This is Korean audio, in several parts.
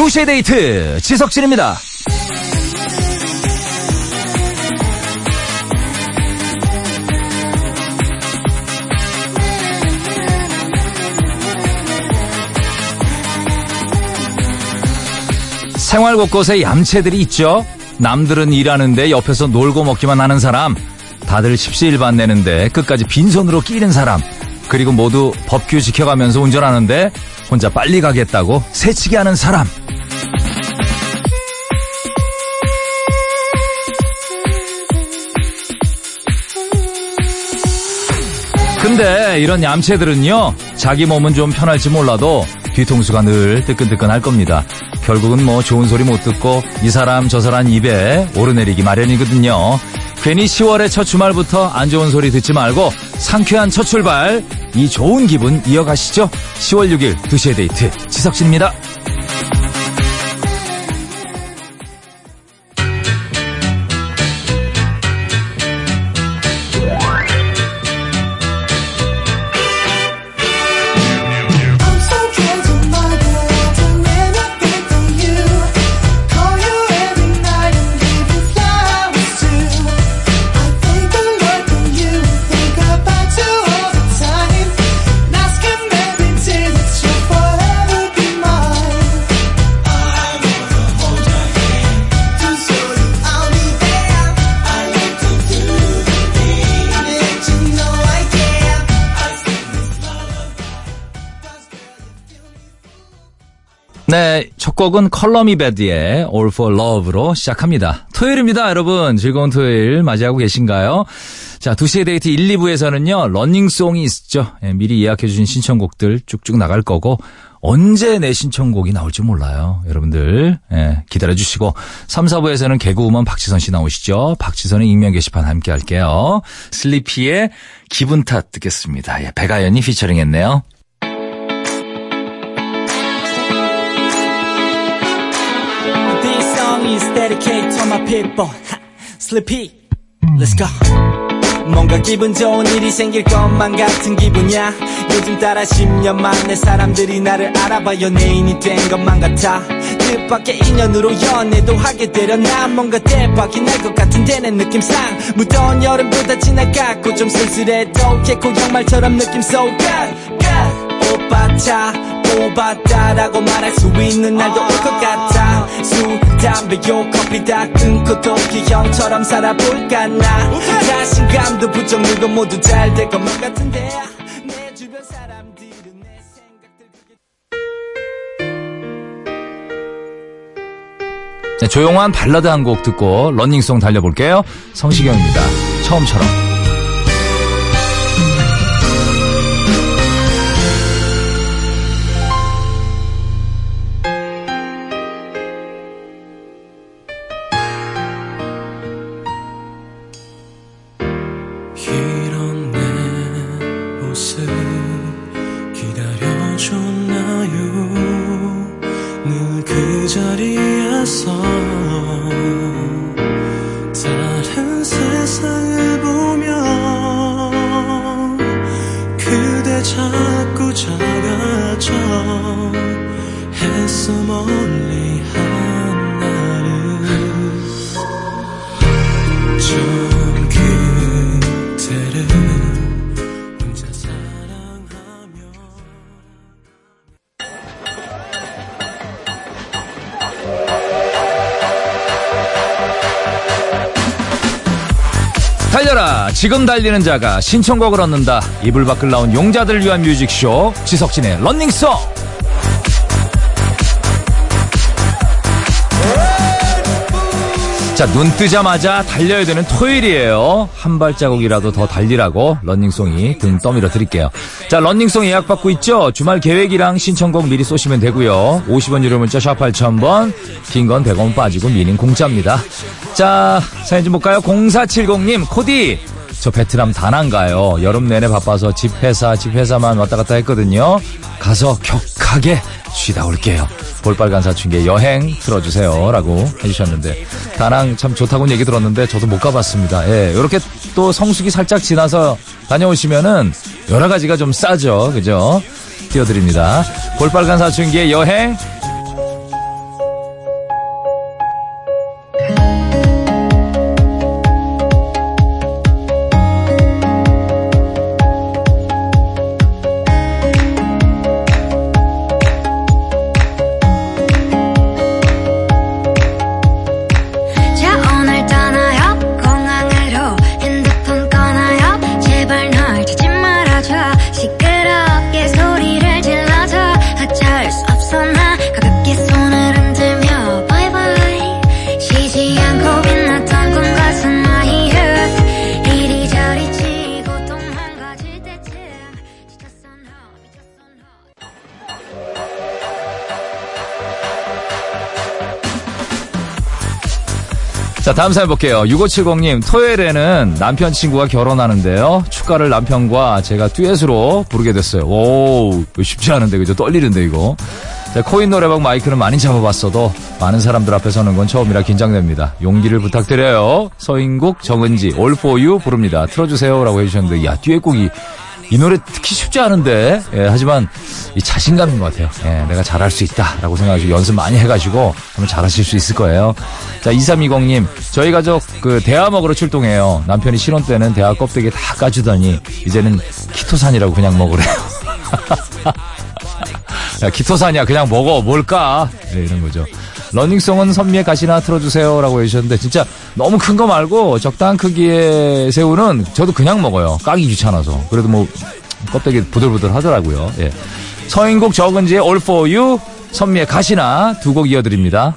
2시의 데이트 지석진입니다. 생활 곳곳에 얌체들이 있죠. 남들은 일하는데 옆에서 놀고 먹기만 하는 사람, 다들 십시일반 내는데 끝까지 빈손으로 끼는 사람, 그리고 모두 법규 지켜가면서 운전하는데 혼자 빨리 가겠다고 새치기 하는 사람. 근데 이런 얌체들은요, 자기 몸은 좀 편할지 몰라도 뒤통수가 늘 뜨끈뜨끈할 겁니다. 결국은 뭐 좋은 소리 못 듣고 이 사람 저 사람 입에 오르내리기 마련이거든요. 괜히 10월의 첫 주말부터 안 좋은 소리 듣지 말고 상쾌한 첫 출발, 이 좋은 기분 이어가시죠. 10월 6일 2시의 데이트 지석진입니다. 네, 첫 곡은 Color Me Badd의 All for Love로 시작합니다. 토요일입니다, 여러분. 즐거운 토요일 맞이하고 계신가요? 자, 2시의 데이트 1, 2부에서는요, running song이 있죠. 예, 미리 예약해주신 신청곡들 쭉쭉 나갈 거고, 언제 내 신청곡이 나올지 몰라요. 여러분들, 예, 기다려주시고, 3, 4부에서는 개그우먼 박지선 씨 나오시죠. 박지선의 익명 게시판 함께 할게요. 슬리피의 기분 탓 듣겠습니다. 예, 배가연이 피처링 했네요. Song is dedicated to my people. Sleepy, let's go. 뭔가 기분 좋은 일이 생길 것만 같은 기분이야. 요즘 따라 10년 만에 사람들이 나를 알아봐 연예인이 된 것만 같아. 뜻밖의 인연으로 연애도 하게 되려 난 뭔가 대박이 날 것 같은데 내 느낌상 무더운 여름도 다 지나갔고 좀 쓸쓸해도 개코 양말처럼 느낌 so good, good. 오빠 차 뽑았다라고 말할 수 있는 날도 올 것 같아 술, 담배, 욕, 커피 다 끊고 도끼 형처럼 살아볼까 나 자신감도 늘고 모두 잘 될 것만 같은데 내 주변 사람들은 내 생각들 그게 네, 조용한 발라드 한 곡 듣고 running song 달려볼게요. 성시경입니다. 처음처럼. 했어 멀리 혼자 사랑하며 달려라! 지금 달리는 자가 신청곡을 얻는다. 이불 밖을 나온 용자들을 위한 뮤직쇼. 지석진의 러닝송! 자, 눈 뜨자마자 달려야 되는 토요일이에요. 한 발자국이라도 더 달리라고 running song이 등 떠밀어 드릴게요. 자, running song 예약 받고 있죠? 주말 계획이랑 신청곡 미리 쏘시면 되고요. 50원 유료 문자 샵 8000번, 긴 건 100원 빠지고 미니는 공짜입니다. 자, 사연 좀 볼까요? 0470님, 코디! 저 베트남 다낭 가요. 여름 내내 바빠서 집 회사, 집 회사만 왔다 갔다 했거든요. 가서 격하게 쉬다 올게요. 볼빨간 사춘기의 여행 틀어주세요. 라고 해주셨는데. 다낭 참 좋다고는 얘기 들었는데 저도 못 가봤습니다. 예, 이렇게 또 성수기 살짝 지나서 다녀오시면은 여러 가지가 좀 싸죠. 그죠? 띄워드립니다. 볼빨간 사춘기의 여행 다음 사연 볼게요. 6570님, 토요일에는 남편 친구가 결혼하는데요. 축가를 남편과 제가 듀엣으로 부르게 됐어요. 오, 쉽지 않은데, 그죠? 떨리는데, 이거. 자, 코인 노래방 마이크는 많이 잡아봤어도 많은 사람들 앞에 서는 건 처음이라 긴장됩니다. 용기를 부탁드려요. 서인국, 정은지, you 부릅니다. 틀어주세요. 라고 해주셨는데, 야, 듀엣곡이 이 노래 듣기 쉽지 않은데, 예, 하지만 이 자신감인 것 같아요. 예, 내가 잘할 수 있다라고 생각하시고 연습 많이 해가지고 한번 잘하실 수 있을 거예요. 자, 2320님, 저희 가족 그 대화 먹으러 출동해요. 남편이 신혼 때는 대화 껍데기 다 까주더니 이제는 키토산이라고 그냥 먹으래요. 야, 키토산이야. 그냥 먹어. 뭘까? 네, 이런 거죠. 러닝송은 선미의 가시나 틀어주세요. 라고 해주셨는데, 진짜 너무 큰 거 말고 적당한 크기의 새우는 저도 그냥 먹어요. 까기 귀찮아서. 그래도 뭐, 껍데기 부들부들 하더라고요. 예. 서인국 적은지의 All for You, 선미의 가시나 두 곡 이어드립니다.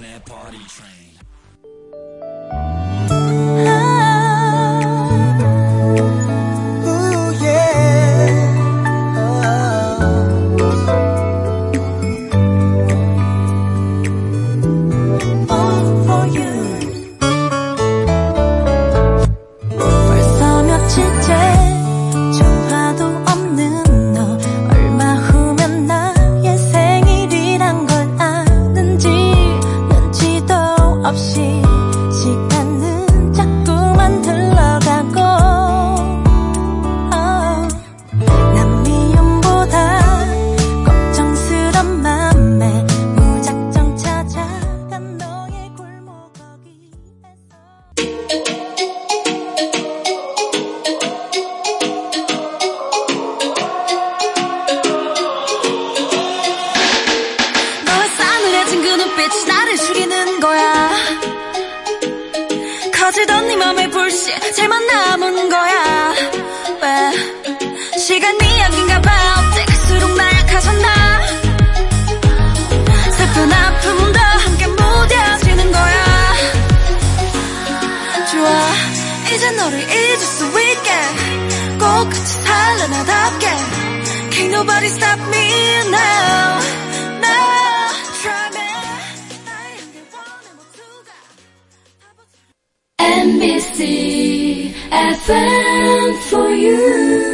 빛이 나를 죽이는 거야. 커지던 네 맘의 불씨 제만 남은 거야. 왜? 시간이 약인가 봐. 어때? 갈수록 나 약해졌나 슬픈 아픔도 함께 무뎌지는 거야. 좋아. 이제 너를 잊을 수 있게. 꼭 같이 살래 나답게. Can't nobody stop me now C F M for you.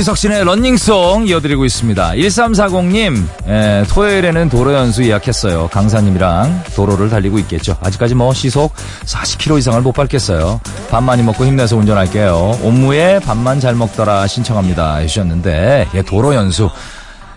지석진의 런닝송 이어드리고 있습니다. 1340님, 에, 토요일에는 도로 연수 예약했어요. 강사님이랑 도로를 달리고 있겠죠. 아직까지 뭐 시속 40km 이상을 못 밟겠어요. 밥 많이 먹고 힘내서 운전할게요. 옴무에 밥만 잘 먹더라 신청합니다. 해주셨는데, 예, 도로 연수.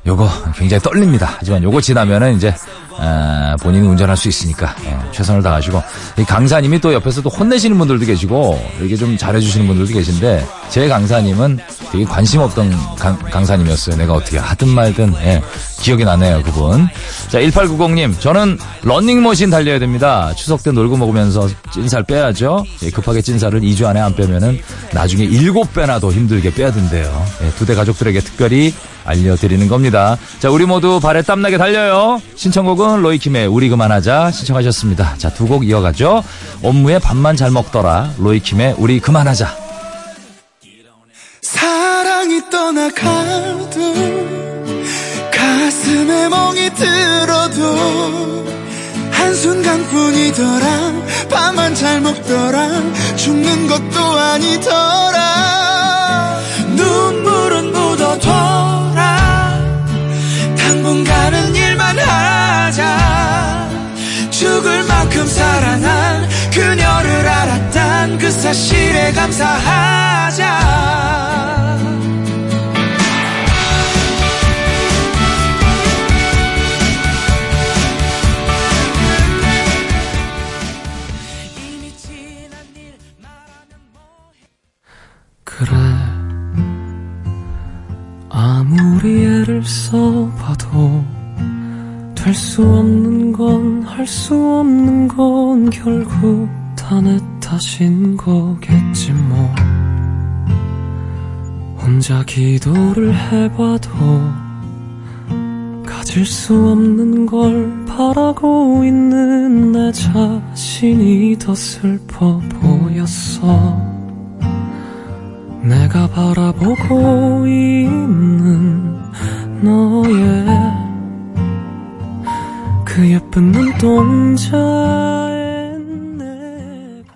요거 굉장히 떨립니다. 하지만 요거 지나면은 이제 아, 본인이 운전할 수 있으니까 예, 최선을 다하시고 이 강사님이 또 옆에서 또 혼내시는 분들도 계시고 이렇게 좀 잘해주시는 분들도 계신데 제 강사님은 되게 관심 없던 강, 사님이었어요 내가 어떻게 하든 말든 예, 기억이 나네요 그분. 자 1890님 저는 런닝머신 달려야 됩니다. 추석 때 놀고 먹으면서 찐살 빼야죠. 예, 급하게 찐살을 2주 안에 안 빼면은 나중에 7배나 더 힘들게 빼야 된대요. 예, 두대 가족들에게 특별히 알려드리는 겁니다. 자, 우리 모두 발에 땀나게 달려요. 신청곡은 로이킴의 우리 그만하자 신청하셨습니다. 자, 두 곡 이어가죠. 업무에 밥만 잘 먹더라. 로이킴의 우리 그만하자. 사랑이 떠나가도 가슴에 멍이 들어도 한순간뿐이더라 밥만 잘 먹더라 죽는 것도 아니더라 눈물은 묻어둬라 당분간은 일만 하자. 죽을 만큼 사랑한 그녀를 알았단 그 사실에 감사하자 아무리 애를 써봐도 될 수 없는 건 할 수 없는 건 결국 다 내 탓인 거겠지 뭐. 혼자 기도를 해봐도 가질 수 없는 걸 바라고 있는 내 자신이 더 슬퍼 보였어. 내가 바라보고 있는 너의 그 예쁜 눈동자에 내가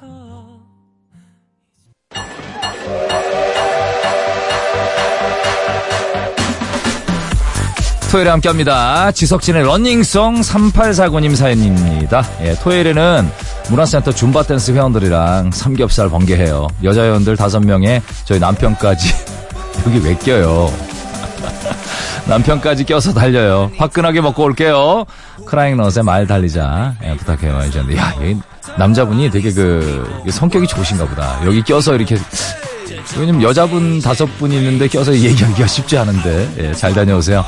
토요일에 함께 합니다. 지석진의 러닝송 3849님 사연입니다. 예, 토요일에는 문화센터 줌바 댄스 회원들이랑 삼겹살 번개해요. 여자 회원들 5명에 저희 남편까지 여기 왜 껴요? 남편까지 껴서 달려요. 화끈하게 먹고 올게요. 크라잉넛의 말 달리자. 예, 부탁해요. 해주셨는데, 야, 이 남자분이 되게 그, 성격이 좋으신가 보다. 여기 껴서 이렇게, 왜냐면 여자분 다섯 분 있는데 껴서 얘기하기가 쉽지 않은데, 예, 잘 다녀오세요.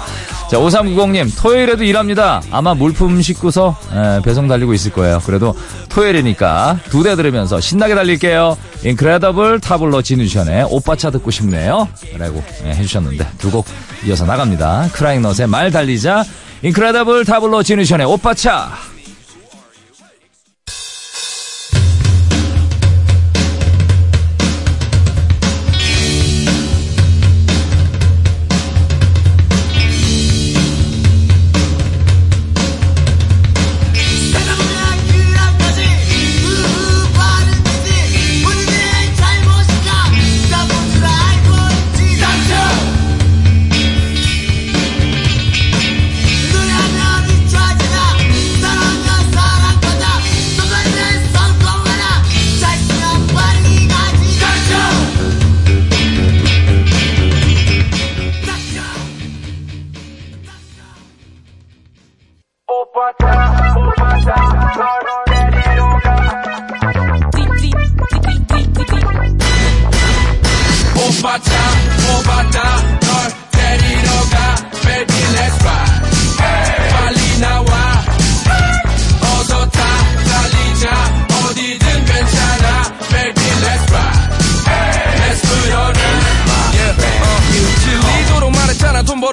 자, 5390님, 토요일에도 일합니다. 아마 물품 싣고서, 예, 배송 달리고 있을 거예요. 그래도 토요일이니까 두 대 들으면서 신나게 달릴게요. 인크레더블 타블로 진우션의 오빠차 듣고 싶네요. 라고 예, 해주셨는데, 두 곡 이어서 나갑니다. 크라잉넛의 말 달리자, 인크레더블 타블로 진우션의 오빠차.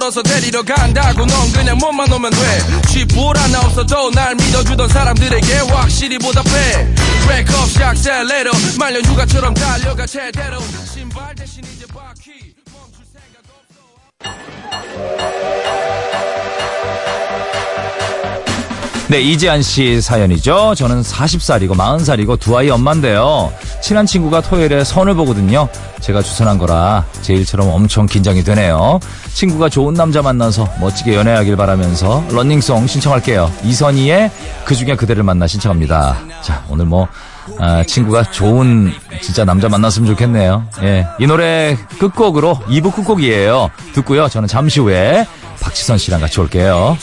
벌어서 데리러 간다고 넌 그냥 몸만 오면 돼. 쥐뿔 하나 없어도 날 믿어주던 사람들에게 확실히 보답해. 브레이크 없이 악셀레러 말년 휴가처럼 달려가 제대로. 신발 대신 이제 바퀴. 멈출 생각 없어 네, 이지한 씨 사연이죠. 저는 40살이고 40살이고 두 아이 엄마인데요. 친한 친구가 토요일에 선을 보거든요. 제가 주선한 거라 제 일처럼 엄청 긴장이 되네요. 친구가 좋은 남자 만나서 멋지게 연애하길 바라면서 런닝송 신청할게요. 이선희의 그중에 그대를 만나 신청합니다. 자, 오늘 뭐 아, 친구가 좋은 진짜 남자 만났으면 좋겠네요. 예, 이 노래 끝곡으로 2부 끝곡이에요. 듣고요. 저는 잠시 후에 박지선 씨랑 같이 올게요.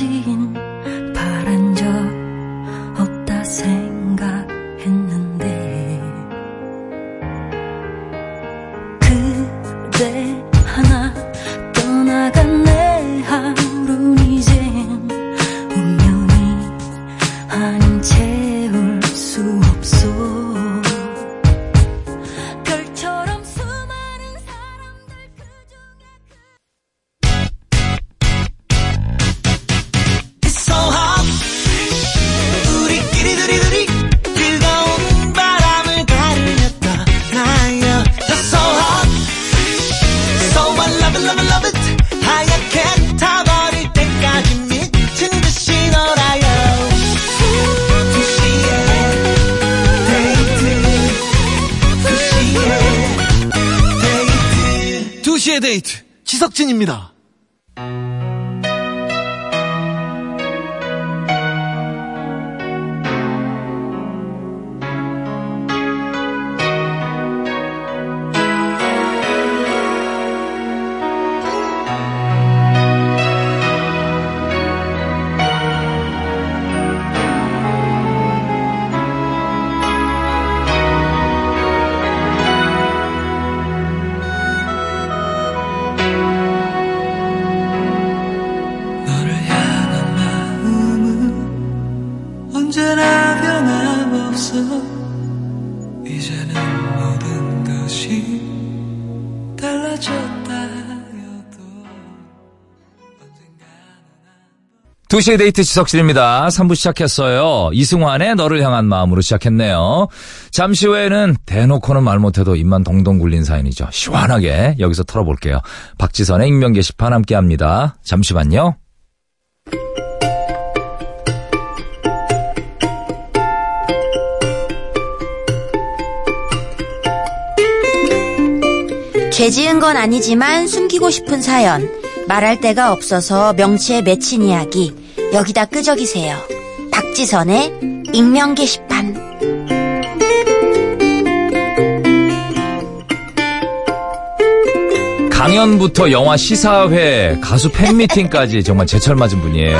운명까 2시의 데이트 지석실입니다. 3부 시작했어요. 이승환의 너를 향한 마음으로 시작했네요. 잠시 후에는 대놓고는 말 못해도 입만 동동 굴린 사연이죠. 시원하게 여기서 털어볼게요. 박지선의 익명 게시판 함께 합니다. 잠시만요. 죄 지은 건 아니지만 숨기고 싶은 사연. 말할 데가 없어서 명치에 맺힌 이야기. 여기다 끄적이세요. 박지선의 익명 게시판. 강연부터 영화 시사회, 가수 팬미팅까지 정말 제철 맞은 분이에요.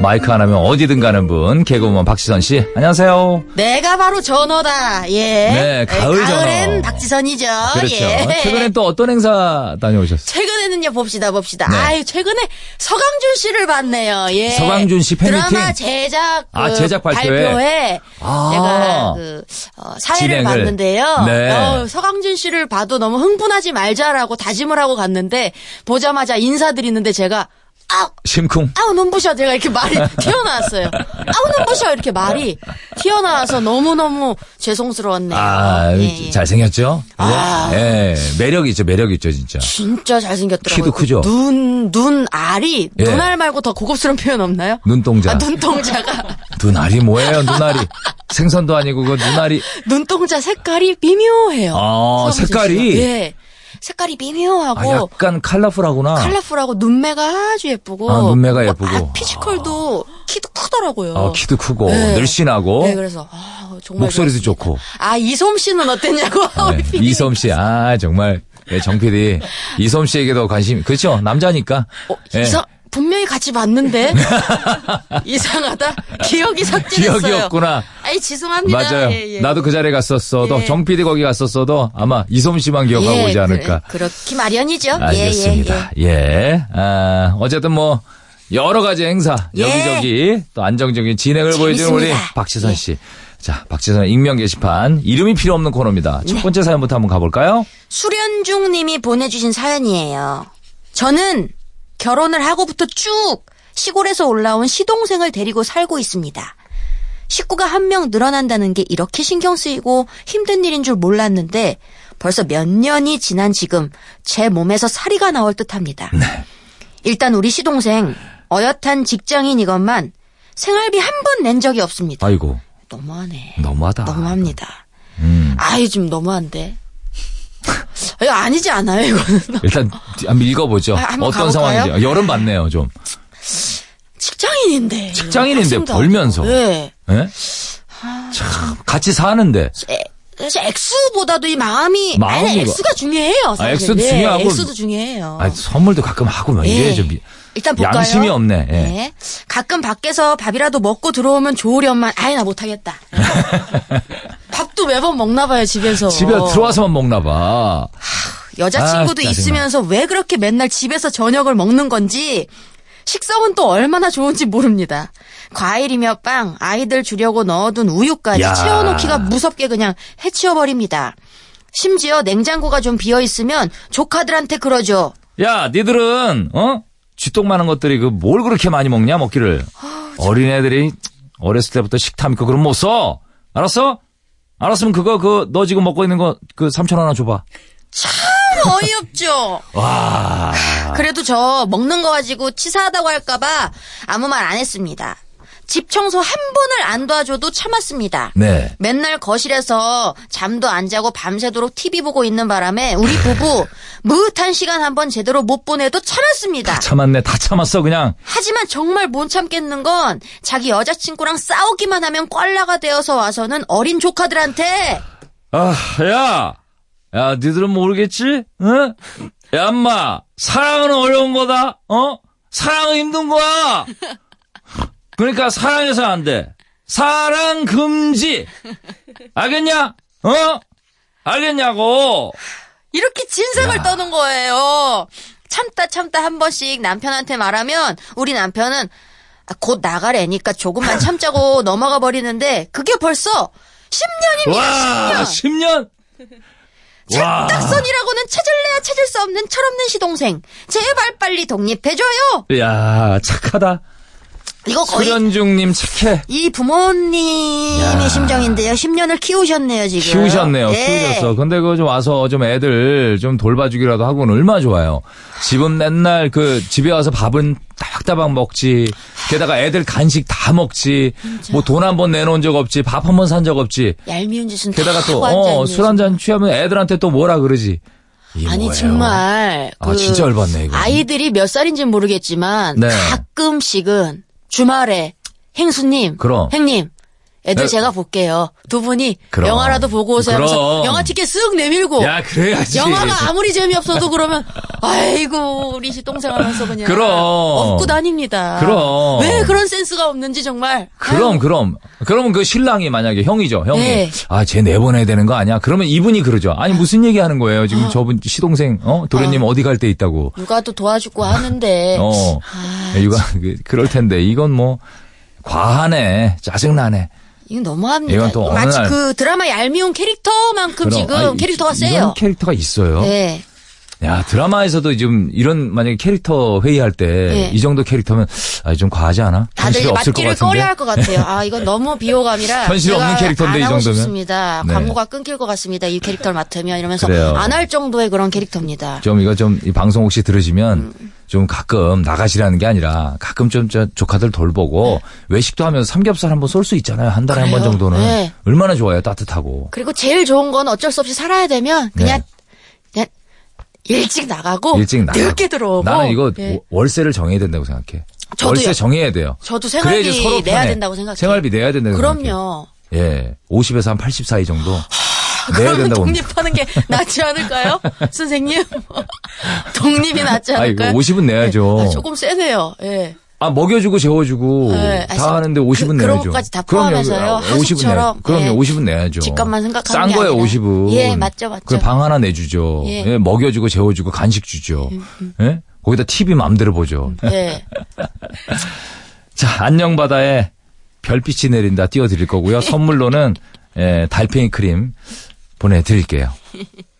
마이크 하나면 어디든 가는 분, 개그우먼 박지선 씨. 안녕하세요. 내가 바로 전어다. 예. 네, 가을 전어. 가을엔 박지선이죠. 그렇죠. 예. 최근엔 또 어떤 행사 다녀오셨어요? 최근에는요 봅시다 봅시다. 네. 아유 최근에 서강준 씨를 봤네요. 예. 서강준 씨 팬미팅? 드라마 제작 아, 그 제작 발표회? 아. 제가 그 어, 사회를 진행을. 봤는데요. 네. 어, 서강준 씨를 봐도 너무 흥분하지 말자라고 다짐을 하고 갔는데 보자마자 인사드리는데 제가 아우 심쿵. 아우 눈부셔 제가 이렇게 말이 튀어나왔어요. 아우 눈부셔 이렇게 말이 튀어나와서 너무 너무 죄송스러웠네요. 아, 예, 예. 잘생겼죠? 아. 예, 매력 있죠, 매력 있죠, 진짜. 진짜 잘생겼더라고요. 키도 크죠? 그 눈, 눈알이, 예. 눈알 말고 더 고급스러운 표현 없나요? 눈동자. 아, 눈동자가. 눈알이 뭐예요, 눈알이? 생선도 아니고 그 눈알이. 눈동자 색깔이 미묘해요. 아, 색깔이? 예. 색깔이 미묘하고. 아, 약간 컬러풀하구나. 컬러풀하고 눈매가 아주 예쁘고. 아, 눈매가 뭐, 예쁘고. 아, 피지컬도 키도 크더라고요. 아, 키도 크고, 네. 늘씬하고. 네, 그래서, 아, 정말. 목소리도 좋았습니다. 좋고. 아, 이솜 씨는 어땠냐고. 네. 이솜 씨, 아, 정말. 네, 정 PD. 이솜 씨에게도 관심, 그렇죠? 남자니까. 어, 예. 이상, 분명히 같이 봤는데 이상하다. 기억이 삭제됐어요. 기억이 없구나. 아이 죄송합니다. 맞아요. 예, 예. 나도 그 자리에 갔었어도, 예. 정 PD 거기 갔었어도 아마 이솜 씨만 기억하고 예, 오지 않을까. 그래, 그렇기 마련이죠. 알겠습니다. 예, 예, 예. 예. 아, 어쨌든 뭐, 여러 가지 행사, 예. 여기저기 또 안정적인 진행을 보여주는 우리 재밌습니다. 박지선 예. 씨. 자, 박지선의 익명 게시판. 이름이 필요 없는 코너입니다. 네. 첫 번째 사연부터 한번 가볼까요? 수련중 님이 보내주신 사연이에요. 저는 결혼을 하고부터 쭉 시골에서 올라온 시동생을 데리고 살고 있습니다. 식구가 한 명 늘어난다는 게 이렇게 신경 쓰이고 힘든 일인 줄 몰랐는데 벌써 몇 년이 지난 지금 제 몸에서 사리가 나올 듯 합니다. 일단 우리 시동생 어엿한 직장인이건만 생활비 한 번 낸 적이 없습니다. 아이고, 너무하네. 너무하다. 너무합니다. 음. 아유, 좀 너무한데. 아니지 않아요, 이거는. 일단 한번 읽어보죠. 아, 한번 어떤 가볼까요? 상황인지. 여름 맞네요, 좀. 직장인인데. 직장인인데 맞습니다. 벌면서. 네. 예? 참, 같이 사는데. 에, 사실 X보다도 이 마음이. 마음이 아니, 뭐- X가 중요해요. 사실. X도 네, 중요하고. X도 중요해요. 아, 선물도 가끔 하고 막 이래야 예. 좀. 미- 일단 볼까요? 양심이 없네. 예. 네. 가끔 밖에서 밥이라도 먹고 들어오면 좋으련만, 아이, 나 못하겠다. 밥도 매번 먹나 봐요, 집에서. 집에 들어와서만 먹나 봐. 여자친구도 아. 있으면서 왜 그렇게 맨날 집에서 저녁을 먹는 건지 식성은 또 얼마나 좋은지 모릅니다. 과일이며 빵, 아이들 주려고 넣어둔 우유까지 야. 채워놓기가 무섭게 그냥 해치워버립니다. 심지어 냉장고가 좀 비어있으면 조카들한테 그러죠. 야, 니들은, 어? 쥐똥 많은 것들이 그 뭘 그렇게 많이 먹냐, 먹기를. 어린애들이 어렸을 때부터 식탐 있고 그럼 못 써. 알았어? 알았으면 그거, 그, 너 지금 먹고 있는 거, 그 삼천 하나 줘봐. 참 어이없죠. 와. 그래도 저 먹는 거 가지고 치사하다고 할까봐 아무 말 안 했습니다. 집 청소 한 번을 안 도와줘도 참았습니다. 네. 맨날 거실에서 잠도 안 자고 밤새도록 TV 보고 있는 바람에 우리 부부 무릇한 시간 한 번 제대로 못 보내도 참았습니다. 참았네. 다 참았어, 그냥. 하지만 정말 못 참겠는 건 자기 여자친구랑 싸우기만 하면 꽐라가 되어서 와서는 어린 조카들한테 아, 야! 야, 니들은 모르겠지? 응? 야, 엄마. 사랑은 어려운 거다, 어? 사랑은 힘든 거야! 그러니까 사랑해서 안 돼. 사랑 금지! 알겠냐? 어? 알겠냐고! 이렇게 진상을 떠는 거예요. 참다 참다 한 번씩 남편한테 말하면 우리 남편은 아, 곧 나가래니까 조금만 참자고 넘어가 버리는데 그게 벌써 10년입니다. 와, 10년. 10년? 와. 딱선이라고는 찾을래야 찾을 수 없는 철없는 시동생. 제발 빨리 독립해줘요. 야, 착하다. 이거 거의 수련중님 착해. 이 부모님의 야. 심정인데요. 10년을 키우셨네요, 지금. 키우셨네요. 예. 키우셨어. 근데 그좀 와서 좀 애들 좀 돌봐주기라도 하고는 얼마나 좋아요. 집은 맨날 그 집에 와서 밥은 따박따박 먹지. 게다가 애들 간식 다 먹지. 뭐 돈 한 번 내놓은 적 없지. 밥 한 번 산 적 없지. 얄미운 짓은 게다가 다 또, 어, 앉아있네요, 술한 잔 취하면 애들한테 또 뭐라 그러지. 아니 뭐예요? 정말 아, 그 진짜 열받네, 이거. 아이들이 몇 살인지는 모르겠지만 네. 가끔씩은 주말에 행수님, 그럼. 행님 애들 네. 제가 볼게요. 두 분이 그럼. 영화라도 보고 오세요. 그럼. 영화 티켓 쓱 내밀고 야, 그래야지. 영화가 아무리 재미없어도 그러면 아이고 우리 시동생 하면서 그냥 그럼. 업고 다닙니다. 그럼. 왜 그런 센스가 없는지 정말. 그럼 아유, 그럼 그러면 그 신랑이 만약에 형이죠 형이 네. 아 쟤 내보내야 되는 거 아니야 그러면 이분이 그러죠 아니 무슨 얘기 하는 거예요 지금 저분 시동생 어 도련님 어. 디갈때 있다고 누가 또 도와주고 하는데 어 아, 이거 그- 그럴 텐데 이건 뭐 과하네 짜증나네 이건 너무합니다. 이건 또 마치 날- 그 드라마 얄미운 캐릭터만큼 그럼, 지금 아니, 캐릭터가 이- 세요. 이런 캐릭터가 있어요 네. 야 드라마에서도 지금 이런 만약에 캐릭터 회의할 때이 네. 정도 캐릭터면 아, 좀 과하지 않아 다들 없을 것 맞기를 같은데 꺼려할 것 같아요. 아 이건 너무 비호감이라 제가 없는 캐릭터인데, 안이 정도면? 싶습니다. 네. 광고가 끊길 것 같습니다. 이 캐릭터를 맡으면 이러면서. 안 할 정도의 그런 캐릭터입니다. 좀 이거 좀 이 방송 혹시 들으시면 음. 좀 가끔 나가시라는 게 아니라 가끔 좀저 조카들 돌보고 외식도 하면서 삼겹살 한번 쏠 수 있잖아요. 한 달에 한번 네. 정도는 네. 얼마나 좋아요. 따뜻하고. 그리고 제일 좋은 건 어쩔 수 없이 살아야 되면 그냥 네. 그냥 일찍 나가고 일찍 나가. 늦게 들어오고 나는 이거 예. 월세를 정해야 된다고 생각해. 저도요. 월세 정해야 돼요. 저도 그래야지 생활비 서로 내야 편해. 된다고 생각해요. 생활비 내야 된다고 생각해. 그럼요. 예. 50에서 한 80 사이 정도 내야 그러면 된다고. 독립하는 게 낫지 않을까요? 선생님? 독립이 낫지 않을까요? 50은 내야죠. 아, 조금 세네요. 예. 아, 먹여주고 재워주고 네, 다 아니, 하는데 50은 그- 내야죠. 그런 것까지 다 그럼요. 포함해서요. 아, 50은 내야, 그럼요. 예. 50은 내야죠. 집값만 생각하는 싼 아니라. 50은. 예, 맞죠, 맞죠. 그방 하나 내주죠. 예. 예, 먹여주고 재워주고 간식 주죠. 예? 거기다 TV 맘대로 보죠. 예. 자, 안녕 바다에 별빛이 내린다 띄워드릴 거고요. 선물로는 예, 달팽이 크림 보내드릴게요.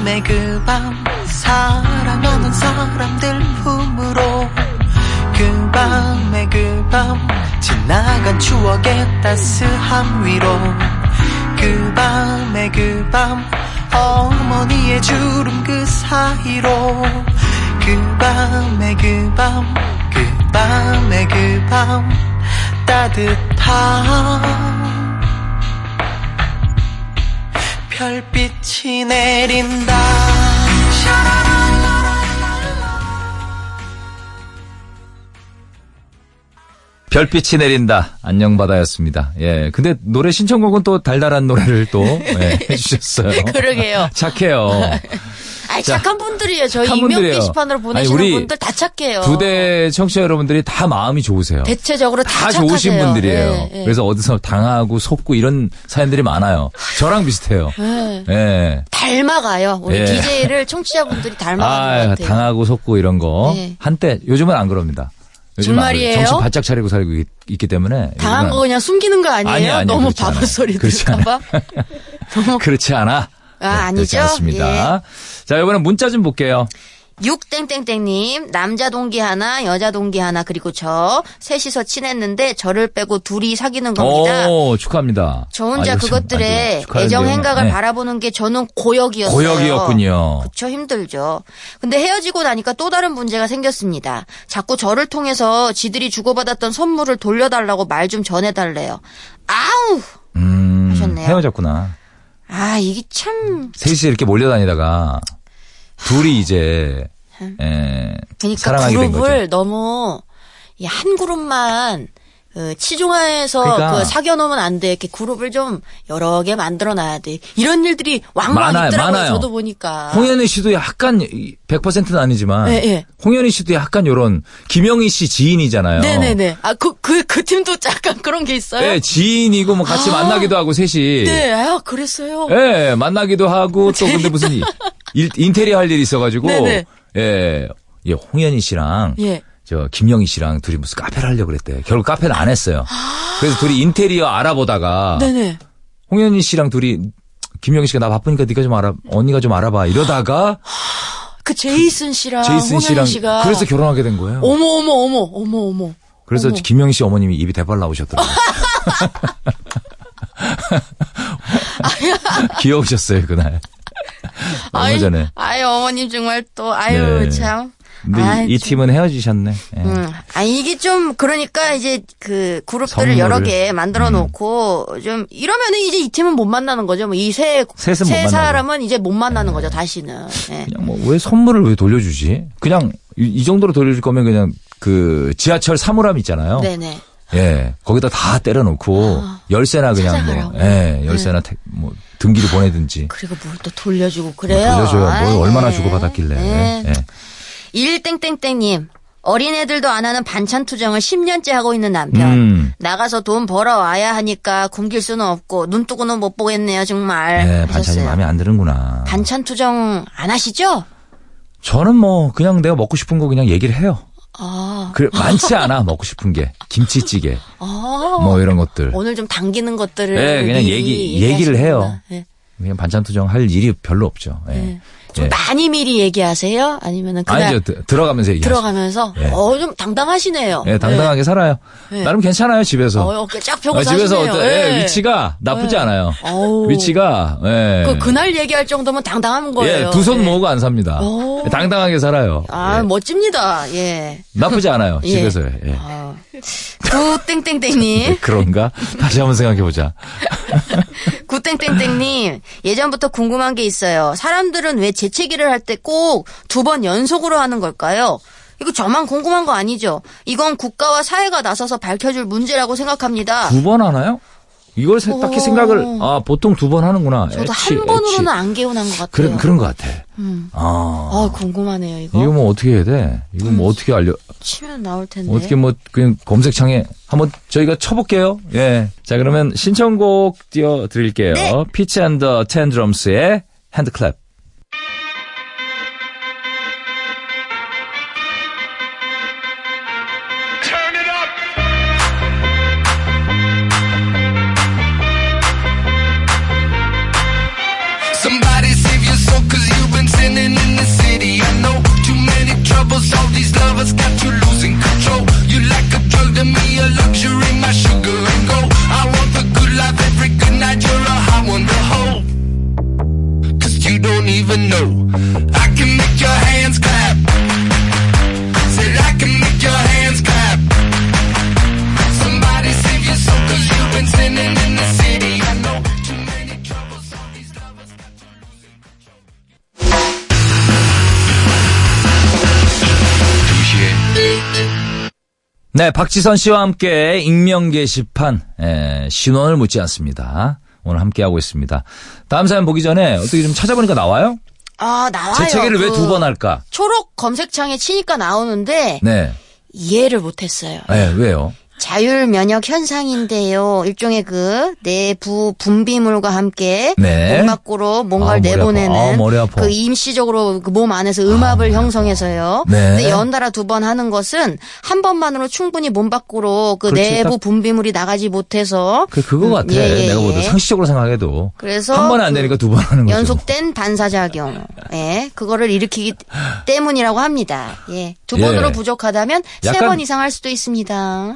밤에 그 밤 사랑하는 사람들 품으로. 그 밤에 그 밤 지나간 추억의 따스함 위로. 그 밤에 그 밤 어머니의 주름 그 사이로. 그 밤에 그 밤 그 밤에 그 밤 따뜻한 별빛이 내린다. 별빛이 내린다. 안녕 바다였습니다. 예. 근데 노래 신청곡은 또 달달한 노래를 또 예, 해주셨어요. 그러게요. 착해요. 아이, 자, 착한 분들이에요. 저희 분들이에요. 게시판으로 보내시는 아니, 분들 다 착해요. 두대 청취자 여러분들이 다 마음이 좋으세요. 대체적으로 다, 다 좋으신. 분들이에요. 예, 예. 그래서 어디서 당하고 속고 이런 사연들이 많아요. 저랑 비슷해요. 예. 예. 닮아가요. 우리 예. DJ를 청취자분들이 닮아가는 아, 것 같아요. 당하고 속고 이런 거. 네. 한때 요즘은 안 그럽니다. 정말이에요? 정신 바짝 차리고 살고 있, 기 때문에 당한 거 그냥 숨기는 거 아니에요? 아니야, 아니야, 너무 바보. 소리. 너무 그렇지 않아. 아, 네, 아니죠? 예. 않습니다. 자, 이번엔 문자 좀 볼게요. 6땡땡땡님, 남자 동기 하나, 여자 동기 하나, 그리고 저, 셋이서 친했는데 저를 빼고 둘이 사귀는 겁니다. 오, 축하합니다. 저 혼자 아, 그것들의. 애정 행각을 네. 바라보는 게 저는 고역이었어요. 고역이었군요. 그쵸, 힘들죠. 근데 헤어지고 나니까 또 다른 문제가 생겼습니다. 자꾸 저를 통해서 지들이 주고받았던 선물을 돌려달라고 말 좀 전해달래요. 아우! 음, 하셨네요. 헤어졌구나. 아, 이게 참. 셋이 이렇게 몰려다니다가 둘이 이제 에, 그러니까 사랑하게 된 그룹을 거죠. 너무 이 한 그룹만 그 치중해서 그러니까. 그 사귀어놓으면 안 돼. 이렇게 그룹을 좀 여러 개 만들어 놔야 돼. 이런 일들이 왕왕 많아요, 있더라고요. 많아요. 저도 보니까. 홍현희 씨도 약간 100%는 아니지만 예, 예. 홍현희 씨도 약간 요런 김영희 씨 지인이잖아요. 네 네 네. 아, 그, 그, 그 팀도 약간 그런 게 있어요? 네, 지인이고 뭐 같이 아. 만나기도 하고 셋이. 네, 아, 그랬어요. 예, 만나기도 하고 또 근데 무슨 일, 일- 인테리어 할 일이 있어 가지고 네네. 예, 예, 홍현희 씨랑 예. 저 김영희 씨랑 둘이 무슨 카페를 하려고 그랬대. 결국 카페는 안 했어요. 그래서 둘이 인테리어 알아보다가 네네. 홍현희 씨랑 둘이 김영희 씨가 나 바쁘니까 네가 좀 알아, 언니가 좀 알아봐. 이러다가 그 제이슨 씨랑 제이슨 홍현희 씨랑 씨가 그래서 결혼하게 된 거예요. 어머 어머 어머 어머 어머. 그래서 어머. 김영희 씨 어머님이 입이 대발 나오셨더라고요. 귀여우셨어요, 그날. 아이, 전에. 아유 어머님 정말 또 아유 네. 참. 근데 아 이, 이, 이 좀- 팀은 헤어지셨네. 예. 음, 아 이게 좀 그러니까 이제 그 그룹들을. 음. 여러 개 만들어 놓고 좀 이러면은 이제 이 팀은 못 만나는 거죠. 뭐 이세 세. 사람은 이제 못 만나는 거죠. 다시는. 예. 그냥 뭐 왜 선물을 왜 돌려주지? 그냥 이, 이 정도로 돌려줄 거면 그냥 그 지하철 사물함 있잖아요. 네네. 예, 거기다 다 때려놓고 열쇠나 그냥 뭐, 찾아가라고. 예, 열쇠나 태- 뭐 등기를 보내든지. 그리고 뭘 또 돌려주고 그래요. 돌려줘요. 뭘 얼마나 주고 받았길래. 예. 예. 일땡땡땡님. 어린애들도 안 하는 반찬 투정을 10년째 하고 있는 남편. 음. 나가서 돈 벌어와야 하니까 굶길 수는 없고 눈 뜨고는 못 보겠네요 정말. 예, 반찬이 하셨어요. 마음에 안 드는구나. 반찬 투정 안 하시죠? 저는 뭐 그냥 내가 먹고 싶은 거 그냥 얘기를 해요. 아, 그 많지 않아 먹고 싶은 게 김치찌개 아. 뭐 이런 것들. 오늘 좀 당기는 것들을 예, 그냥 얘기- 얘기를 해요. 예. 그냥 반찬 투정 할 일이 별로 없죠. 예. 예. 좀 예. 많이 미리 얘기하세요? 아니면은 그날 아니죠 드- 들어가면서 얘기하죠. 들어가면서 예. 어좀 당당하시네요. 예, 당당하게 살아요. 예. 나름 괜찮아요 집에서. 어, 어깨 쫙 펴고 아, 집에서 사시네요. 어떤 예. 예, 위치가 나쁘지 예. 않아요. 어우. 위치가 예. 그 그날 얘기할 정도면 당당한 거예요. 예, 두손 예. 모으고 안 삽니다. 오. 당당하게 살아요. 아 예. 멋집니다. 예. 나쁘지 않아요 예. 집에서. 예. 아. 구땡땡땡님, 예, 그런가? 다시 한번 생각해 보자. 구땡땡땡님 예전부터 궁금한 게 있어요. 사람들은 왜 재채기를 할 때 꼭 두 번 연속으로 하는 걸까요? 이거 저만 궁금한 거 아니죠? 이건 국가와 사회가 나서서 밝혀줄 문제라고 생각합니다. 두 번 하나요? 이걸 세- 딱히 오. 생각을 아 보통 두 번 하는구나. 저도 에취, 한 번으로는 에취. 안 개운한 것 같아요. 그런 그런 것 같아. 음. 아 아 궁금하네요 이거. 이거 뭐 어떻게 해야 돼? 이거 뭐 어떻게 알려? 치면 나올 텐데. 어떻게 뭐 그냥 검색창에 한번 저희가 쳐볼게요. 예. 자 그러면 신청곡 띄워 드릴게요. 네. Fitz and the Tantrums의 핸드클랩. Even know. I can make your hands clap. Said I can make your hands clap. Somebody save your soul cause you've been sinning in the city. I know too many troubles, all these lovers got you losing control. 2시에 네, 박지선 씨와 함께 익명 게시판 에, 신원을 묻지 않습니다. 오늘 함께 하고 있습니다. 다음 사연 보기 전에 어떻게 좀 찾아보니까 나와요? 아 나와요. 재채기를 왜그두번 할까? 초록 검색창에 치니까 나오는데 네, 이해를 못했어요. 네 왜요? 자율 면역 현상인데요. 일종의 그 내부 분비물과 함께 네. 몸 밖으로 뭔가를 아. 내보내는 아. 그 임시적으로 그 몸 안에서 음압을 형성해서요. 네. 근데 연달아 두 번 하는 것은 한 번만으로 충분히 몸 밖으로 그 그렇지, 내부 딱- 분비물이 나가지 못해서 그 그거 음, 같아. 예, 예, 내가 보다 예. 상식적으로 생각해도 그래서 한 번에 안그 되니까 두번 하는 거죠. 연속된 반사작용, 예, 그거를 일으키기 때문이라고 합니다. 예, 두 예. 번으로 부족하다면 세 번 이상 할 수도 있습니다.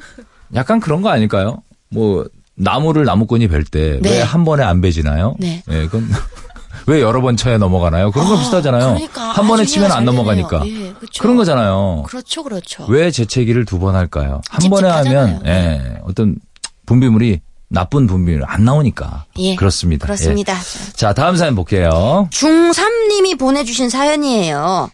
약간 그런 거 아닐까요? 뭐 나무를 나무꾼이 벨때왜 네. 한 번에 안 베지나요? 네. 예, 그건 왜 여러 번 쳐야 넘어가나요? 그런 거 비슷하잖아요. 그러니까 한 번에 치면 안잘 넘어가니까. 예, 그쵸. 그런 거잖아요. 그렇죠, 그렇죠. 왜 재채기를 두 번 할까요? 한 번에 하면 찝찝하잖아요. 예, 어떤 분비물이 나쁜 분비물 안 나오니까 예, 그렇습니다. 그렇습니다. 예. 자 다음 사연 볼게요. 중3님이 보내주신 사연이에요.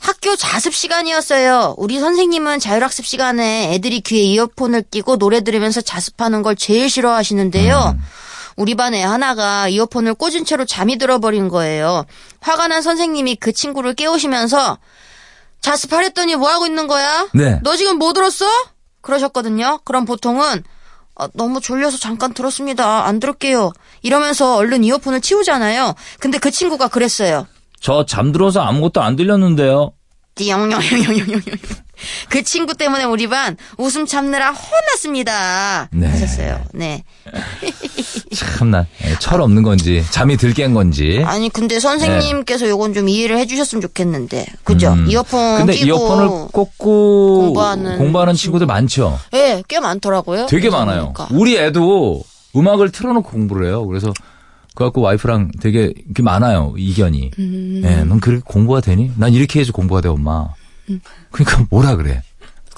학교 자습 시간이었어요. 우리 선생님은 자율학습 시간에 애들이 귀에 이어폰을 끼고 노래 들으면서 자습하는 걸 제일 싫어하시는데요. 음. 우리 반 애 하나가 이어폰을 꽂은 채로 잠이 들어버린 거예요. 화가 난 선생님이 그 친구를 깨우시면서 자습하랬더니 뭐 하고 있는 거야? 네. 너 지금 뭐 들었어? 그러셨거든요. 그럼 보통은 어, 너무 졸려서 잠깐 들었습니다. 안 들을게요. 이러면서 얼른 이어폰을 치우잖아요. 근데 그 친구가 그랬어요. 저 잠들어서 아무것도 안 들렸는데요. 그 친구 때문에 우리 반 웃음 참느라 혼났습니다. 네. 하셨어요. 네. 참나 예, 철 없는 건지 잠이 들 깬 건지. 아니 근데 선생님께서 요건 좀 이해를 해주셨으면 좋겠는데, 그죠? 음. 이어폰 근데 끼고 이어폰을 꽂고 공부하는 공부하는 친구들 많죠. 예, 꽤 많더라고요. 되게 많아요. 보니까. 우리 애도 음악을 틀어놓고 공부를 해요. 그래서 그래갖고 와이프랑 되게 이렇게 많아요 이견이. 음. 예, 넌 그렇게 공부가 되니? 난 이렇게 해서 공부가 돼 엄마. 그러니까 뭐라 그래?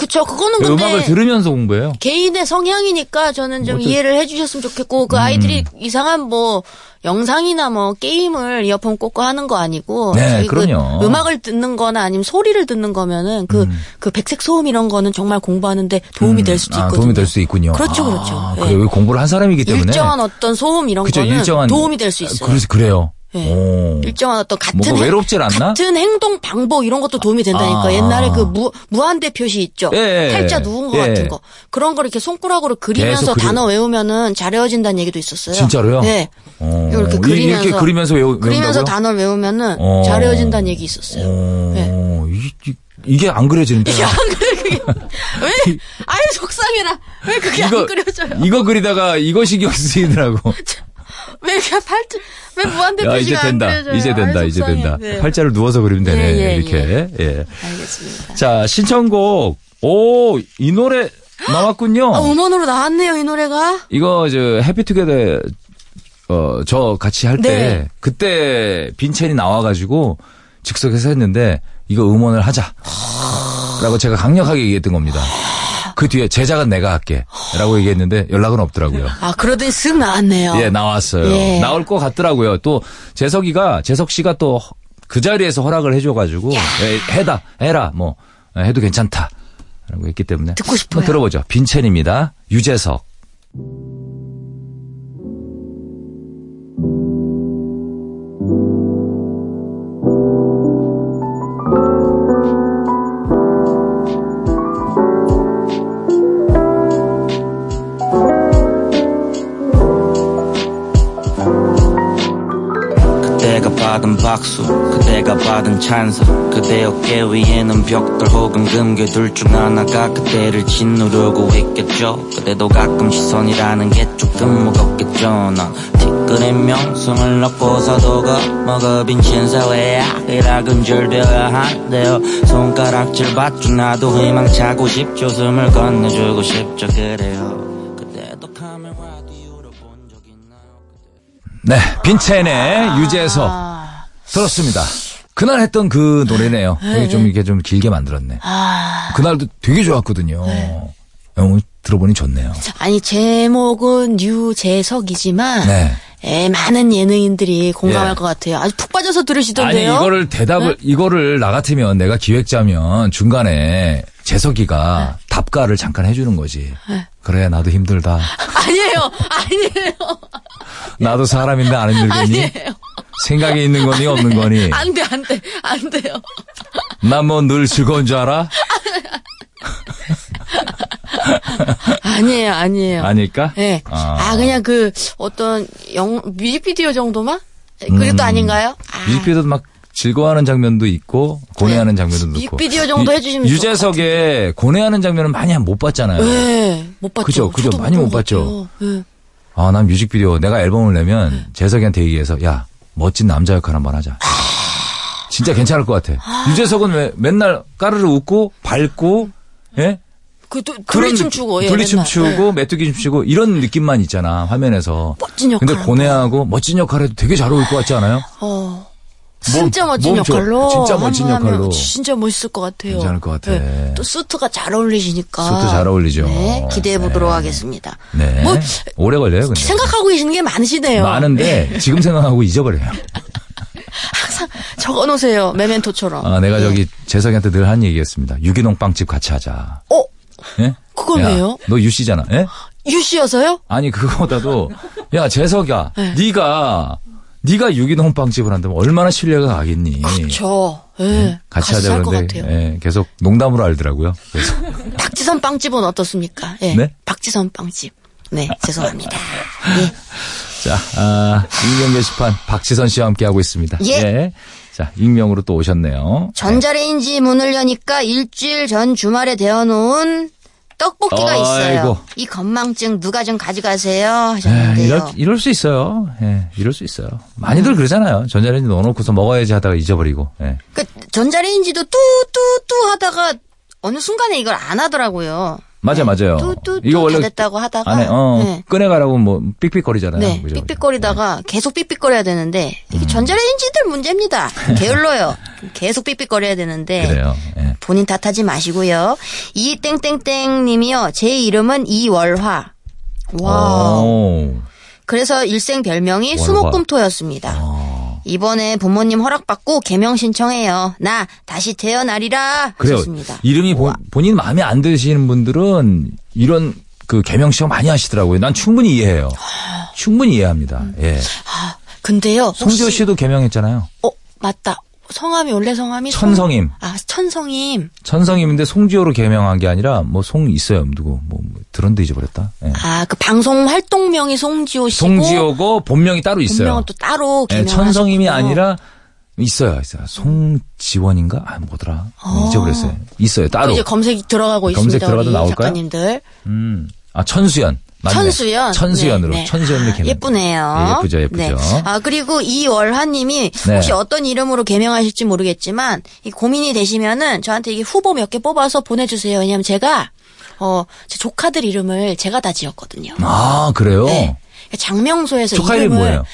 그쵸, 그거는 근데 음악을 들으면서 공부해요. 개인의 성향이니까 저는 좀뭐 좀- 이해를 해주셨으면 좋겠고 그 아이들이 이상한 뭐 영상이나 뭐 게임을 이어폰 꽂고 하는 거 아니고 네, 그 그럼요. 음악을 듣는 거나 아니면 소리를 듣는 거면은 그, 그 백색 소음 이런 거는 정말 공부하는데 도움이 될 수도 아, 있거든요. 도움이 될 수 있군요. 그렇죠, 아, 그렇죠. 예. 그래, 왜 공부를 한 사람이기 때문에. 일정한 어떤 소음 이런 그죠, 거는 일정한 도움이 될 수 있어요. 그래서 그래요. 예. 오. 일정한 어떤 같은 뭔가 행- 외롭질 않나? 같은 행동 방법 이런 것도 도움이 된다니까. 아. 옛날에 그 무, 무한대 표시 있죠. 예, 예, 팔자 예. 누운 거 예. 같은 거. 그런 걸 이렇게 손가락으로 그리면서 그리- 단어 외우면은 잘 외워진다는 얘기도 있었어요. 진짜로요? 네. 어. 이렇게 이- 그리면서 이렇게 그리면서 외우, 그리면서? 단어를 외우면은 어. 잘 외워진다는 얘기 있었어요. 어, 이, 이, 이게 안 그려지는데. 이게 안 그게 왜? 아유 속상해라. 왜 그게 안 그려져요? 이거 그리다가 이거 신경 쓰이더라고. 왜 이게 팔자 왜 무한대 야, 이제 안 된다. 그려져요? 이제 된다. 이제. 된다. 네. 팔자를 누워서 그리면 되네. 예, 예, 이렇게. 예. 알겠습니다. 자, 신청곡. 오, 이 노래 나왔군요. 아, 음원으로 나왔네요 이 노래가. 이거 저 해피투게더 어, 저 같이 할때 네. 그때 빈첸이 나와 가지고 즉석에서 했는데 이거 음원을 하자. 라고 제가 강력하게 얘기했던 겁니다. 그 뒤에 제작은 내가 할게. 라고 얘기했는데 연락은 없더라고요. 아 그러더니 쓱 나왔네요. 예, 나왔어요. 예. 나올 것 같더라고요. 또 재석이가 재석 씨가 또 그 자리에서 허락을 해줘가지고 예, 해다 해라 뭐 예, 해도 괜찮다 라고 했기 때문에 듣고 싶어요. 들어보죠. 빈첸입니다. 유재석. 받은 박수 그대가 받은 찬사 그대 어깨 위에는 벽돌 혹은 금괴 둘 중 하나가 그대를 짓누르고 있겠죠. 그대도 가끔 시선이라는 게 조금 무겁겠죠. 넌 티끌의 명성을 넣고서도 겁먹어 빈친 사회야 일하근절되어야 한대요. 손가락질 받죠. 나도 희망차고 싶죠. 숨을 건네주고 싶죠. 그래요. 네, 빈첸의 유재석. 아, 들었습니다. 그날 했던 그 노래네요. 되게 좀 이렇게 좀 길게 만들었네. 아. 그날도 되게 좋았거든요. 어, 들어보니 좋네요. 아니 제목은 유재석이지만 네. 에, 많은 예능인들이 공감할 예. 것 같아요. 아주 푹 빠져서 아니 들으시던데요. 이거를 대답을 이거를 나 같으면 내가 기획자면 중간에 재석이가 답가를 잠깐 해주는 거지. 그래 나도 힘들다. 아니에요, 아니에요, 나도 사람인데 안 힘들겠니? 아니에요. 생각이 있는 거니 없는 거니? 안 돼, 안 돼, 안 돼요. 난뭐늘 즐거운 줄 알아? 아니에요, 아니에요. 아닐까? 예. 아. 아. 그냥 그 어떤 영 뮤직비디오 정도만? 그것도 아닌가요? 아, 뮤직비디오도 막 즐거워하는 장면도 있고 고뇌하는 장면도 넣고. 네. 뮤직비디오 정도 유- 해주시면 유재석의 고뇌하는 장면은 많이 못 봤잖아요. 네, 못 봤죠. 그죠, 그죠. 많이 못 봤죠. 같아요. 예. 아, 난 뮤직비디오 내가 앨범을 내면 네. 재석이한테 얘기해서 야 멋진 남자 역할 한번 하자. 진짜 괜찮을 것 같아. 유재석은 왜 맨날 까르르 웃고 밝고 예 그 도- 돌리춤 추고, 예, 돌리춤. 추고 예. 메뚜기 춤 추고 이런 느낌만 있잖아 화면에서. 멋진 역할. 근데 고뇌하고 멋진 역할 해도 되게 잘 어울릴 것 같지 않아요? 어. 몸- 진짜 멋진. 역할로. 진짜 멋진 역할로. 진짜 멋있을 것 같아요. 괜찮을 것 같아. 예. 또 수트가 잘 어울리시니까. 수트 잘 어울리죠. 네, 기대해 보도록 네. 하겠습니다. 네. 뭐, 오래 걸려요, 근데. 생각하고 계시는 게 많으시네요. 많은데 지금 생각하고 잊어버려요. 항상 적어 놓으세요. 메멘토처럼. 아, 내가 예. 저기 재석이한테 늘 한 얘기했습니다. 유기농 빵집 같이 하자. 어? 예? 그건 야, 왜요? 너 유씨잖아. 예? 유씨여서요? 아니 그거보다도 야 재석이야, 네. 네가 네가 유기농 빵집을 한다면 얼마나 신뢰가 가겠니? 그렇죠. 예. 같이 같이 하자 그런데. 예, 계속 농담으로 알더라고요. 그래서 박지선 빵집은 어떻습니까? 예. 네? 박지선 빵집. 네, 죄송합니다. 예. 자, 아, 익명 게시판 박지선 씨와 함께 하고 있습니다. 예. 자, 익명으로 또 오셨네요. 전자레인지 문을 여니까 일주일 전 주말에 데워놓은 떡볶이가 있어요. 아이고. 이 건망증 누가 좀 가져가세요 에, 하셨는데요. 이럴, 이럴 수 있어요. 예, 이럴 수 있어요. 많이들 그러잖아요. 전자레인지 넣어놓고서 먹어야지 하다가 잊어버리고. 예. 그 전자레인지도 뚜뚜뚜 하다가 어느 순간에 이걸 안 하더라고요. 맞아, 맞아요. 뚜뚜뚜 이거 원래 다 됐다고 하다가 안에, 어, 네. 꺼내가라고 뭐, 삑삑거리잖아요. 네, 그죠? 삑삑거리다가 계속 삑삑거려야 되는데 음. 이게 전자레인지들 문제입니다. 게을러요. 계속 삑삑거려야 되는데 그래요. 예. 본인 탓하지 마시고요. 이 땡땡땡님이요. 제 이름은 이월화. 와. 오. 그래서 일생 별명이 월화. 수목금토였습니다. 이번에 부모님 허락받고 개명 신청해요. 나 다시 태어나리라 그래요. 하셨습니다. 이름이 본, 본인 마음에 안 드시는 분들은 이런 그 개명 시험 많이 하시더라고요. 난 충분히 이해해요. 충분히 이해합니다. 예. 아, 근데요. 송지호 씨도 개명했잖아요. 어, 맞다. 성함이 원래 성함이 천성임. 송- 아, 천성임. 천성임인데 송지호로 개명한 게 아니라 뭐 송 있어요. 누구 뭐, 뭐 들었는데 잊어버렸다. 예. 아, 그 방송 활동명이 송지호 씨고 송지호고 본명이 따로 있어요. 본명은 또 따로 예, 개명. 천성임이 아니라 있어요. 있어요. 송지원인가? 아 뭐더라. 잊어버렸어요. 있어요. 따로. 이제 검색 들어가고 검색 있습니다. 들어가도 우리 나올까요? 작가님들. 음. 아 천수연. 맞네. 천수연. 천수연으로. 네, 네. 천수연으로 개명. 예쁘네요. 예, 예쁘죠, 예쁘죠. 네. 아, 그리고 이월화님이 네. 혹시 어떤 이름으로 개명하실지 모르겠지만, 이 고민이 되시면은 저한테 이게 후보 몇 개 뽑아서 보내주세요. 왜냐면 제가, 어, 제 조카들 이름을 제가 다 지었거든요. 아 그래요. 네. 장명소에서 조카 이름을 이름 뭐예요?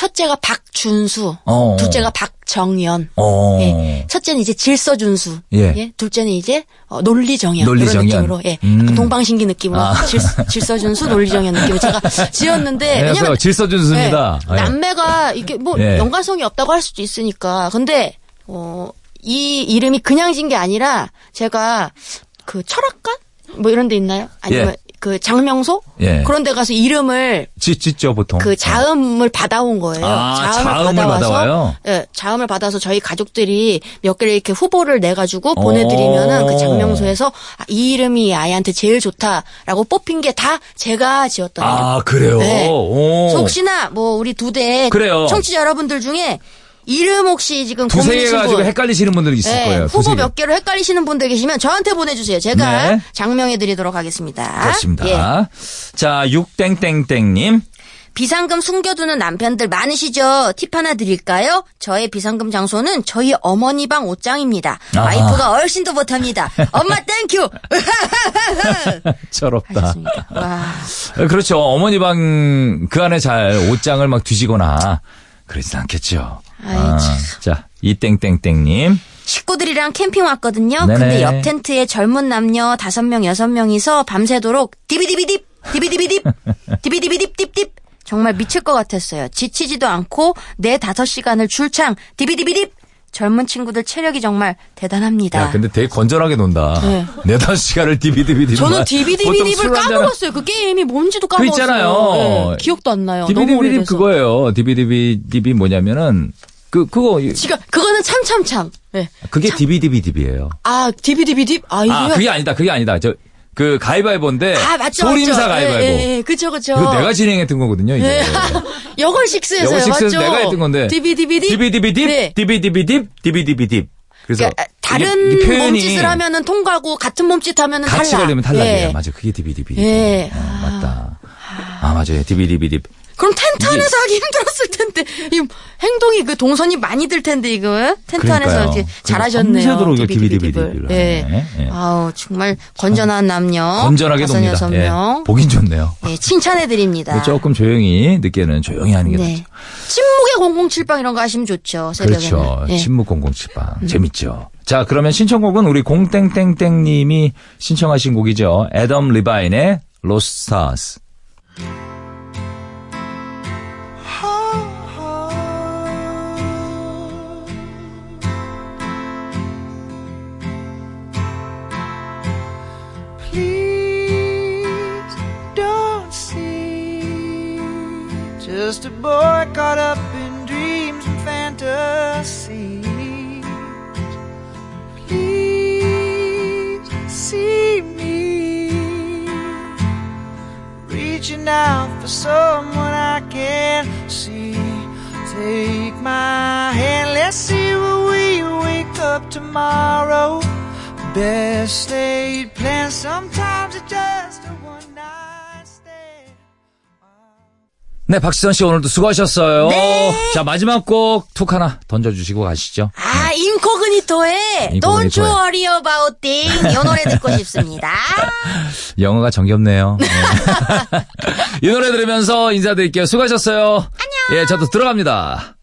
첫째가 박준수, 어. 둘째가 박정연, 어. 예. 첫째는 이제 질서 준수, 예. 둘째는 이제 어, 논리 정연 논리정연. 이런 느낌으로, 예, 음. 약간 동방신기 느낌으로 아. 질, 질서 준수, 논리 정연 느낌으로 제가 지었는데. 왜냐면 질서 준수입니다. 예, 예. 남매가 이게 뭐 예. 연관성이 없다고 할 수도 있으니까, 근데 어, 이 이름이 그냥 진 게 아니라 제가 그 철학관 뭐 이런 데 있나요? 아니면 예. 그 장명소 예. 그런 데 가서 이름을 짓, 짓죠 보통. 그 자음을 받아온 거예요. 아, 자음을 받아와요? 예, 자음을 받아서 저희 가족들이 몇 개를 이렇게 후보를 내 가지고 보내 드리면은 그 장명소에서 아, 이 이름이 아이한테 제일 좋다라고 뽑힌 게 다 제가 지었던 이름. 아 그래요. 네. 혹시나 뭐 우리 두대 그래요. 청취자 여러분들 중에 이름 혹시 지금 두세 개 고민이신 가지고 분 헷갈리시는 분들이 있을 네, 거예요. 후보 두세 개. 몇 개로 헷갈리시는 분들 계시면 저한테 보내주세요. 제가 네. 작명해드리도록 하겠습니다. 그렇습니다. 예. 자, 육땡땡땡님. 비상금 숨겨두는 남편들 많으시죠? 팁 하나 드릴까요? 저의 비상금 장소는 저희 어머니 방 옷장입니다. 아. 와이프가 얼씬도 못합니다. 엄마 thank you! 철없다. 하셨습니다. 와. 그렇죠. 어머니 방 그 안에 잘 옷장을 막 뒤지거나 그러진 않겠죠. 아이, 아, 참. 자, 이땡땡땡님. 식구들이랑 캠핑 왔거든요. 네네. 근데 옆 텐트에 젊은 남녀 다섯 명 여섯 명이서 밤새도록 디비디비딥 디비디비딥 디비디비딥 딥딥 정말 미칠 것 같았어요. 지치지도 않고 네 다섯 시간을 줄창 디비디비딥 젊은 친구들 체력이 정말 대단합니다. 야, 근데 되게 건전하게 논다. 네. 네다섯 시간을 디비디비디. 저는 디비디비딥을 까먹었어요. 그 게임이 뭔지도 그 까먹었어요. 있잖아요. 네, 기억도 안 나요. 오래돼서. 그거예요. 디비디비디비 뭐냐면은 그 그거 지금 그거는 참참참. 네. 그게 디비디비디비예요. 아 디비디비딥 아 이거 아, 그게 아니다. 그게 아니다. 저 그 가위바위보인데 아 맞죠 소림사 맞죠. 가위바위보. 예, 예, 예. 그쵸 그쵸. 이거 내가 진행했던 거거든요, 이게. 예. 여걸 식스에서요 여걸 식스에서 맞죠. 내가 했던 건데. 디비디비딥. 디비디비딥, 네. 디비디비딥, 디비디비딥. 그래서 그러니까 다른 이게- 이 표현이 몸짓을 하면은 통과고 같은 몸짓 하면은 같이 탈락. 걸리면 탈락이에요. 예. 맞아. 그게 디비디비딥. 예. 어, 맞다. 아, 맞아요. 디비디비딥. 그럼 텐트 안에서 하기 힘들었을 텐데 이 행동이 그 동선이 많이 들 텐데 이거 텐트 안에서 그러니까요. 이렇게 그래서 잘하셨네요. 밤새도록 디비디비딥을. 디비디비딥을 예. 예. 아우 정말 건전한 남녀 건전하게 놉니다. 여섯 예. 명. 보긴 좋네요. 예, 칭찬해 드립니다. 조금 조용히 늦게는 조용히 하는 게 네. 낫죠. 침묵의 007방 이런 거 하시면 좋죠. 새벽에는. 그렇죠. 예. 음. 침묵 007방. 재밌죠. 자, 그러면 신청곡은 우리 공땡땡땡님이 신청하신 곡이죠. 애덤 리바인의. Please just a boy caught up in dreams and fantasies. Please see me reaching out for someone I can't see. Take my hand, let's see where we wake up tomorrow. Best laid plans, sometimes it just 네, 박지선 씨 오늘도 수고하셨어요. 네. 자, 마지막 곡 툭 하나 던져주시고 가시죠. 아, 인코그니토의 인코그니토의. Don't You Worry About Thing 이 노래 듣고 싶습니다. 영어가 정겹네요. 네. 이 노래 들으면서 인사드릴게요. 수고하셨어요. 안녕. 예, 저도 들어갑니다.